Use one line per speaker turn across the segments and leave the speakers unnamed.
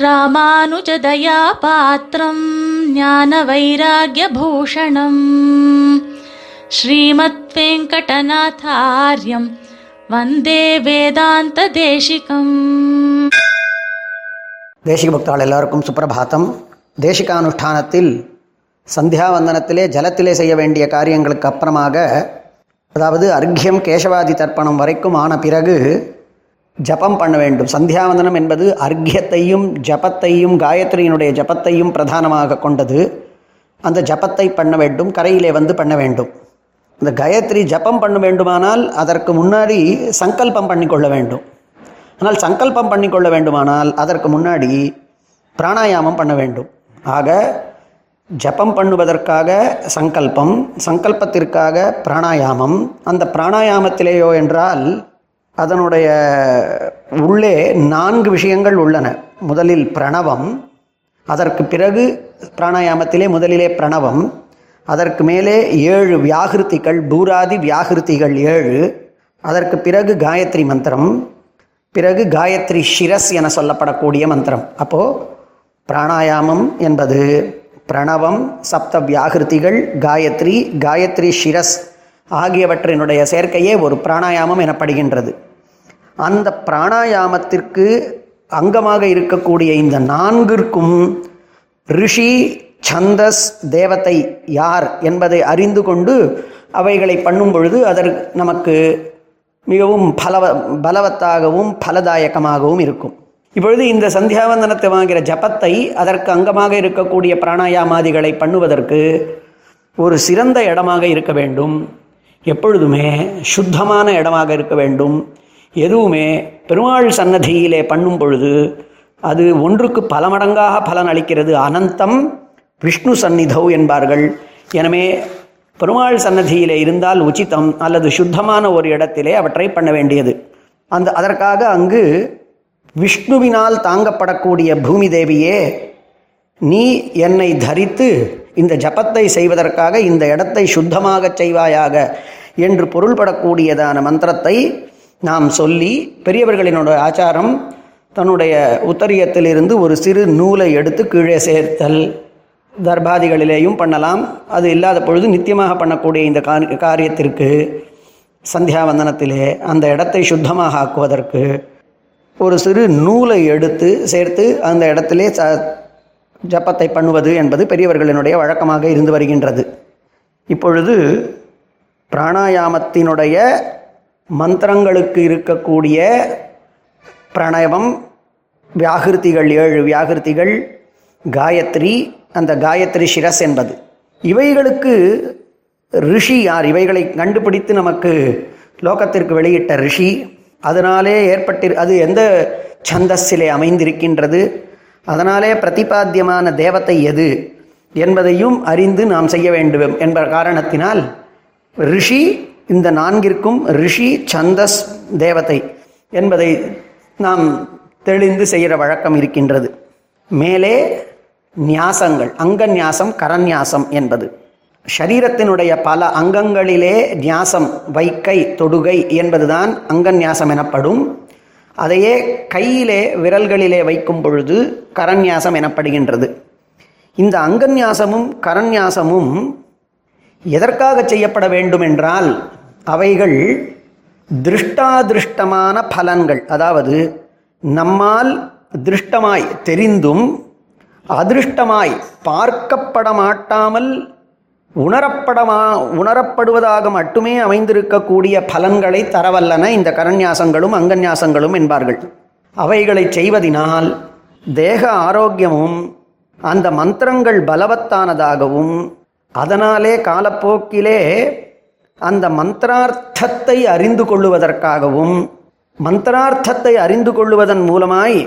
ராமானுஜதயாபாத்திரம் ஞான வைராகியபூஷணம் ஸ்ரீமத் வெங்கடநாதாரியம் வந்தே வேதாந்த தேசிகம்
தேசிக பக்தாள் எல்லாருக்கும் சுப்பிரபாத்தம் தேசிகானுஷ்டானத்தில் சந்தியாவந்தனத்திலே ஜலத்திலே செய்ய வேண்டிய காரியங்களுக்கு அப்புறமாக அதாவது அர்க்கியம் கேசவாதி தர்ப்பணம் வரைக்கும் ஆன பிறகு ஜபம் பண்ண வேண்டும். சந்தியாவந்தனம் என்பது அர்க்கியத்தையும் ஜபத்தையும் காயத்ரியினுடைய ஜபத்தையும் பிரதானமாக கொண்டது. அந்த ஜபத்தை பண்ண வேண்டும் கரையிலே வந்து பண்ண வேண்டும். இந்த காயத்ரி ஜபம் பண்ண வேண்டுமானால் அதற்கு முன்னாடி சங்கல்பம் பண்ணிக்கொள்ள வேண்டும். ஆனால் சங்கல்பம் பண்ணிக்கொள்ள வேண்டுமானால் அதற்கு முன்னாடி பிராணாயாமம் பண்ண வேண்டும். ஆக ஜபம் பண்ணுவதற்காக சங்கல்பம் சங்கல்பத்திற்காக பிராணாயாமம் அந்த பிராணாயாமத்திலேயோ என்றால் அதனுடைய உள்ளே நான்கு விஷயங்கள் உள்ளன. முதலில் பிரணவம் அதற்கு பிறகு பிராணாயாமத்திலே முதலிலே பிரணவம் அதற்கு மேலே ஏழு வியாகிருத்திகள் பூராதி வியாகிருத்திகள் ஏழு அதற்கு பிறகு காயத்ரி மந்திரம் பிறகு காயத்ரி ஷிரஸ் என சொல்லப்படக்கூடிய மந்திரம். அப்போது பிராணாயாமம் என்பது பிரணவம் சப்த வியாகிருத்திகள் காயத்ரி காயத்ரி ஷிரஸ் ஆகியவற்றினுடைய சேர்க்கையே ஒரு பிராணாயாமம் எனப்படுகின்றது. அந்த பிராணாயாமத்திற்கு அங்கமாக இருக்கக்கூடிய இந்த நான்கிற்கும் ரிஷி சந்தஸ் தேவதை யார் என்பதை அறிந்து கொண்டு அவைகளை பண்ணும் பொழுது அதற்கு நமக்கு மிகவும் பலவ பலவத்தாகவும் பலதாயகமாகவும் இருக்கும். இப்பொழுது இந்த சந்தியாவந்தனத்தை வாங்கிற ஜபத்தை அதற்கு அங்கமாக இருக்கக்கூடிய பிராணாயாமாதிகளை பண்ணுவதற்கு ஒரு சிறந்த இடமாக இருக்க வேண்டும். எப்பொழுதுமே சுத்தமான இடமாக இருக்க வேண்டும். எதுவுமே பெருமாள் சன்னதியிலே பண்ணும் பொழுது அது ஒன்றுக்கு பல மடங்காக பலன் அளிக்கிறது. அனந்தம் விஷ்ணு சந்நிதௌ என்பார்கள். எனவே பெருமாள் சன்னதியிலே இருந்தால் உச்சிதம் அல்லது சுத்தமான ஒரு இடத்திலே அவற்றை பண்ண வேண்டியது. அந்த அதற்காக அங்கு விஷ்ணுவினால் தாங்கப்படக்கூடிய பூமி தேவியே நீ என்னை தரித்து இந்த ஜபத்தை செய்வதற்காக இந்த இடத்தை சுத்தமாகச் செய்வாயாக என்று பொருள்படக்கூடியதான மந்திரத்தை நாம் சொல்லி பெரியவர்களினுடைய ஆச்சாரம் தன்னுடைய உத்தரியத்திலிருந்து ஒரு சிறு நூலை எடுத்து கீழே சேர்த்தல் தர்பாதிகளிலேயும் பண்ணலாம். அது இல்லாத பொழுது நித்தியமாக பண்ணக்கூடிய இந்த காரியத்திற்கு சந்தியாவந்தனத்திலே அந்த இடத்தை சுத்தமாக ஆக்குவதற்கு ஒரு சிறு நூலை எடுத்து சேர்த்து அந்த இடத்திலே ச ஜப்பத்தை பண்ணுவது என்பது பெரியவர்களினுடைய வழக்கமாக இருந்து வருகின்றது. இப்பொழுது பிராணாயாமத்தினுடைய மந்திரங்களுக்கு இருக்கக்கூடிய பிரணவம் வியாகிருதிகள் ஏழு வியாகிருத்திகள் காயத்ரி அந்த காயத்ரி சிரஸ் என்பது. இவைகளுக்கு ரிஷி யார்? இவைகளை கண்டுபிடித்து நமக்கு லோகத்திற்கு வெளியிட்ட ரிஷி. அதனாலே ஏற்பட்டு அது எந்த சந்தஸிலே அமைந்திருக்கின்றது? அதனாலே பிரதிபாத்தியமான தேவத்தை எது என்பதையும் அறிந்து நாம் செய்ய வேண்டும் என்ற காரணத்தினால் ரிஷி இந்த நான்கிற்கும் ரிஷி சந்தஸ் தேவதை என்பதை நாம் தெளிந்து செய்கிற வழக்கம் இருக்கின்றது. மேலே நியாசங்கள் அங்க நியாசம் கரநியாசம் என்பது. சரீரத்தினுடைய பல அங்கங்களிலே நியாசம் வைக்கை தொடுகை என்பதுதான் அங்கநியாசம் எனப்படும். அதையே கையிலே விரல்களிலே வைக்கும் பொழுது கரநியாசம் எனப்படுகின்றது. இந்த அங்கநியாசமும் கரநியாசமும் எதற்காக செய்யப்பட வேண்டும் என்றால் அவைகள் திருஷ்டாதிருஷ்டமான பலன்கள். அதாவது நம்மால் திருஷ்டமாய் தெரிந்தும் அதிருஷ்டமாய் பார்க்கப்பட மாட்டாமல் உணரப்படமா உணரப்படுவதாக மட்டுமே அமைந்திருக்கக்கூடிய பலன்களை தரவல்லன இந்த கரண்யாசங்களும் அங்கன்யாசங்களும் என்பார்கள். அவைகளை செய்வதினால் தேக ஆரோக்கியமும் அந்த மந்திரங்கள் பலவத்தானதாகவும் அதனாலே காலப்போக்கிலே அந்த மந்திரார்த்தத்தை அறிந்து கொள்ளுவதற்காகவும் மந்திரார்த்தத்தை அறிந்து கொள்ளுவதன் மூலமாய்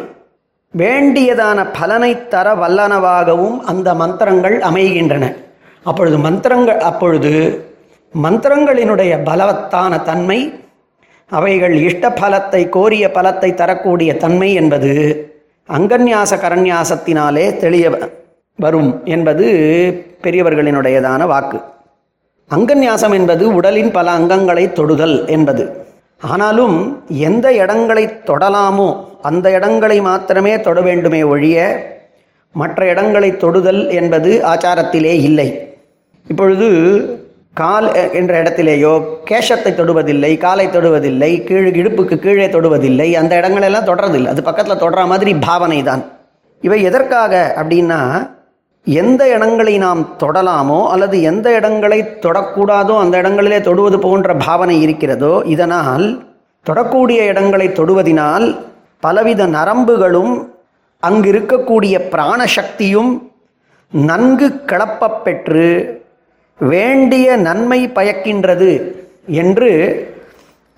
வேண்டியதான பலனை தர வல்லனவாகவும் அந்த மந்திரங்கள் அமைகின்றன. அப்பொழுது மந்திரங்கள் அப்பொழுது மந்திரங்களினுடைய பலவத்தான தன்மை அவைகள் இஷ்ட பலத்தை கோரிய பலத்தை தரக்கூடிய தன்மை என்பது அங்கன்யாச கரண்யாசத்தினாலே தெளிய வரும் என்பது பெரியவர்களினுடையதான வாக்கு. அங்கன்யாசம் என்பது உடலின் பல அங்கங்களை தொடுதல் என்பது. ஆனாலும் எந்த இடங்களை தொடலாமோ அந்த இடங்களை மாத்திரமே தொட வேண்டுமே ஒழிய மற்ற இடங்களை தொடுதல் என்பது ஆச்சாரத்திலே இல்லை. இப்பொழுது கால் என்ற இடத்திலேயோ கேஷத்தை தொடுவதில்லை காலை தொடுவதில்லை கீழ் இடுப்புக்கு கீழே தொடுவதில்லை அந்த இடங்களெல்லாம் தொடரதில்லை அது பக்கத்தில் தொடர மாதிரி பாவனை தான் இவை எதற்காக அப்படின்னா எந்த இடங்களை நாம் தொடலாமோ அல்லது எந்த இடங்களை தொடக்கூடாதோ அந்த இடங்களிலே தொடுவது போன்ற பாவனை இருக்கிறதோ இதனால் தொடக்கூடிய இடங்களை தொடுவதினால் பலவித நரம்புகளும் அங்கு இருக்கக்கூடிய பிராணசக்தியும் நன்கு கிளப்பப்பெற்று வேண்டிய நன்மை பயக்கின்றது என்று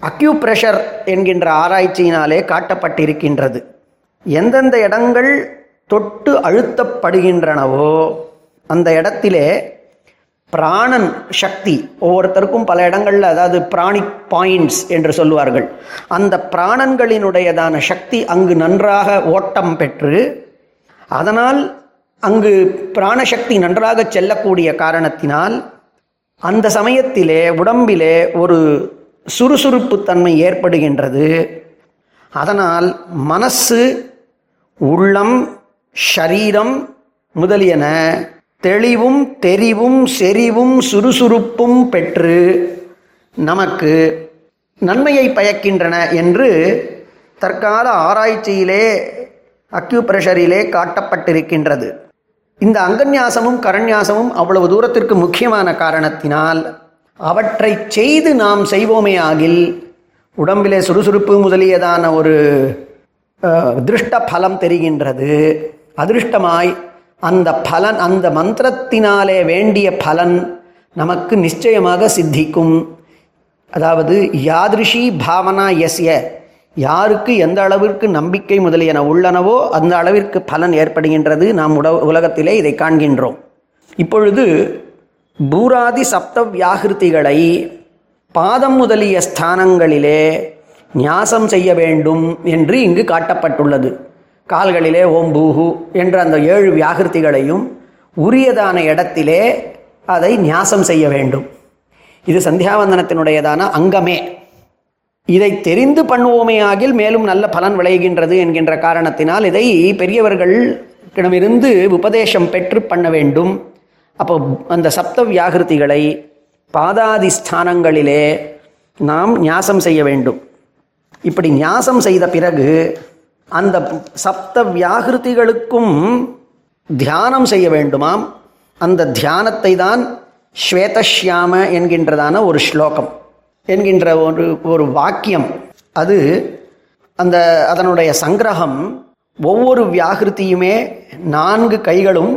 அக்யூப்ரெஷர் என்கின்ற ஆராய்ச்சியினாலே காட்டப்பட்டிருக்கின்றது. எந்தெந்த இடங்கள் தொட்டு அழுத்தப்படுகின்றனவோ அந்த இடத்திலே பிராணன் சக்தி ஒவ்வொருத்தருக்கும் பல இடங்களில் அதாவது பிராணிக் பாயிண்ட்ஸ் என்று சொல்லுவார்கள். அந்த பிராணன்களினுடையதான சக்தி அங்கு நன்றாக ஓட்டம் பெற்று அதனால் அங்கு பிராணசக்தி நன்றாக செல்லக்கூடிய காரணத்தினால் அந்த சமயத்திலே உடம்பிலே ஒரு சுறுசுறுப்பு தன்மை ஏற்படுகின்றது. அதனால் மனசு உள்ளம் ஷரீரம் முதலியன. தெளிவும் தெரிவும் செறிவும் சுறுசுறுப்பும் பெற்று நமக்கு நன்மையை பயக்கின்றன என்று தற்கால ஆராய்ச்சியிலே அக்யூப்ரெஷரிலே காட்டப்பட்டிருக்கின்றது. இந்த அங்கன்யாசமும் கரண்யாசமும் அவ்வளவு தூரத்திற்கு முக்கியமான காரணத்தினால் அவற்றை செய்து நாம் செய்வோமே ஆகில் உடம்பிலே சுறுசுறுப்பு முதலியதான ஒரு திருஷ்ட பலம் தெரிகின்றது. அதிருஷ்டமாய் அந்த பலன் அந்த மந்திரத்தினாலே வேண்டிய பலன் நமக்கு நிச்சயமாக சித்திக்கும். அதாவது யாதிருஷி பாவனா எஸ்ய யாருக்கு எந்த அளவிற்கு நம்பிக்கை முதலியன உள்ளனவோ அந்த அளவிற்கு பலன் ஏற்படுகின்றது நாம் உட உலகத்திலே இதை காண்கின்றோம். இப்பொழுது பூராதி சப்த வியாகிருதிகளை பாதம் முதலிய ஸ்தானங்களிலே நியாசம் செய்ய வேண்டும் என்று இங்கு காட்டப்பட்டுள்ளது. கால்களிலே ஓம் பூஹு என்ற அந்த ஏழு வியாகிருத்திகளையும் உரியதான இடத்திலே அதை நியாசம் செய்ய வேண்டும். இது சந்தியாவந்தனத்தினுடையதான அங்கமே. இதை தெரிந்து பண்ணுவோமே ஆகில் மேலும் நல்ல பலன் விளைகின்றது என்கின்ற காரணத்தினால் இதை பெரியவர்களிடமிருந்து உபதேசம் பெற்று பண்ண வேண்டும். அப்போ அந்த சப்த வியாகிருதிகளை பாதாதி ஸ்தானங்களிலே நாம் நியாசம் செய்ய வேண்டும். இப்படி நியாசம் செய்த பிறகு அந்த சப்த வியாகிருதிகளுக்கும் தியானம் செய்ய வேண்டுமாம். அந்த தியானத்தை தான் ஸ்வேதஷ்யாம என்கின்றதான ஒரு ஸ்லோகம் என்கின்ற ஒரு ஒரு வாக்கியம். அது அந்த அதனுடைய சங்கிரகம் ஒவ்வொரு வியாகிருதியுமே நான்கு கைகளும்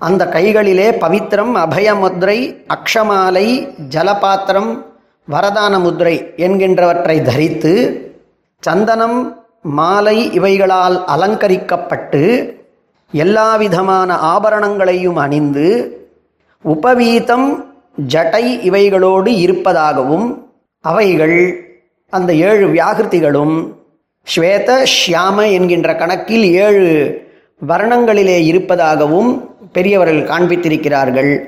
அந்த கைகளிலே பவித்திரம் அபயமுத்ரை அக்ஷமாலை ஜலபாத்திரம் வரதான முத்ரை என்கின்றவற்றை தரித்து சந்தனம் மாலை இவைகளால் அலங்கரிக்கப்பட்டு எல்லாவிதமான ஆபரணங்களையும் அணிந்து உபவீதம் ஜட்டை இவைகளோடு இருப்பதாகவும் அவைகள் அந்த ஏழு வியாகிருதிகளும் ஸ்வேத ஷியாம என்கின்ற கணக்கில் ஏழு வர்ணங்களிலே இருப்பதாகவும் பெரியவர்கள் காண்பித்திருக்கிறார்கள்.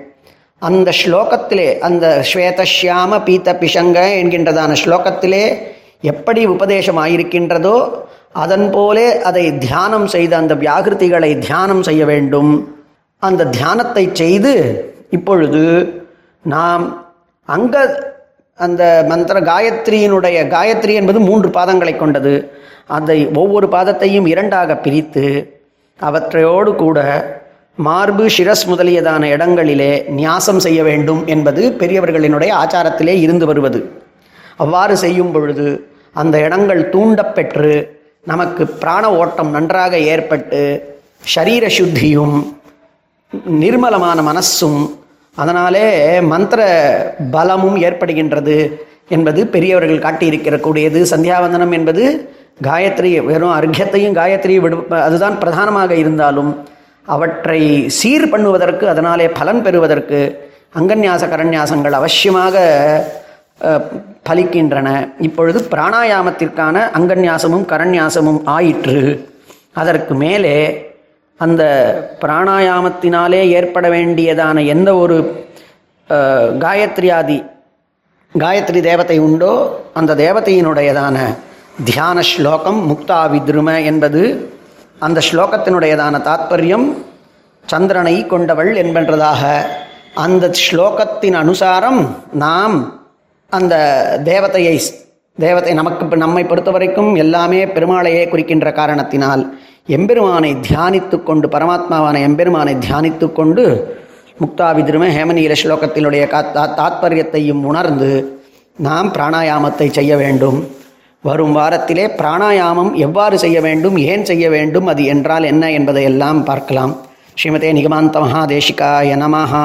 அந்த ஸ்லோகத்திலே அந்த ஸ்வேதஷ்யாம பீத்த பிஷங்க என்கின்றதான ஸ்லோகத்திலே எப்படி உபதேசம் ஆயிருக்கின்றதோ அதன் போலே அதை தியானம் செய்து அந்த வியாகிருதிகளை தியானம் செய்ய வேண்டும். அந்த தியானத்தை செய்து இப்பொழுது நாம் அங்க அந்த மந்திர காயத்ரியினுடைய காயத்ரி என்பது மூன்று பாதங்களை கொண்டது. அதை ஒவ்வொரு பாதத்தையும் இரண்டாக பிரித்து அவற்றையோடு கூட மார்பு சிரஸ் முதலியதான இடங்களிலே நியாசம் செய்ய வேண்டும் என்பது பெரியவர்களினுடைய ஆச்சாரத்திலே இருந்து வருவது. அவ்வாறு செய்யும் பொழுது அந்த இடங்கள் தூண்டப்பெற்று நமக்கு பிராண ஓட்டம் நன்றாக ஏற்பட்டு ஷரீர சுத்தியும் நிர்மலமான மனசும் அதனாலே மந்திர பலமும் ஏற்படுகின்றது என்பது பெரியவர்கள் காட்டியிருக்கக்கூடியது சந்தியாவந்தனம் என்பது காயத்ரி வெறும் அர்க்கியத்தையும் காயத்ரி விடு அதுதான் பிரதானமாக இருந்தாலும் அவற்றை சீர் பண்ணுவதற்கு அதனாலே பலன் பெறுவதற்கு அங்கன்யாச கரண்யாசங்கள் அவசியமாக பலிக்கின்றன. இப்பொழுது பிராணாயாமத்திற்கான அங்கன்யாசமும் கரண்யாசமும் ஆயிற்று. அதற்கு மேலே அந்த பிராணாயாமத்தினாலே ஏற்பட வேண்டியதான எந்த ஒரு காயத்ரியாதி காயத்ரி தேவதை உண்டோ அந்த தேவதையினுடையதான தியான ஸ்லோகம் முக்தா வித்ரும என்பது அந்த ஸ்லோகத்தினுடையதான தாத்பரியம் சந்திரனை கொண்டவள் என்பதாக அந்த ஸ்லோகத்தின் அனுசாரம் நாம் அந்த தேவதையை தேவத்தை நமக்கு நம்மை பொறுத்த வரைக்கும் எல்லாமே பெருமாளையே குறிக்கின்ற காரணத்தினால் எம்பெருமானை தியானித்து கொண்டு பரமாத்மாவான எம்பெருமானை தியானித்து கொண்டு முக்தாவிதிரும ஹேமநீல ஸ்லோகத்தினுடைய தாத்பரியத்தையும் உணர்ந்து நாம் பிராணாயாமத்தை செய்ய வேண்டும். வரும் வாரத்திலே பிராணாயாமம் எவ்வாறு செய்ய வேண்டும் ஏன் செய்ய வேண்டும் அது என்றால் என்ன என்பதை எல்லாம் பார்க்கலாம். ஸ்ரீமதே நிகமாந்த மகாதேஷிகாய நமஹா.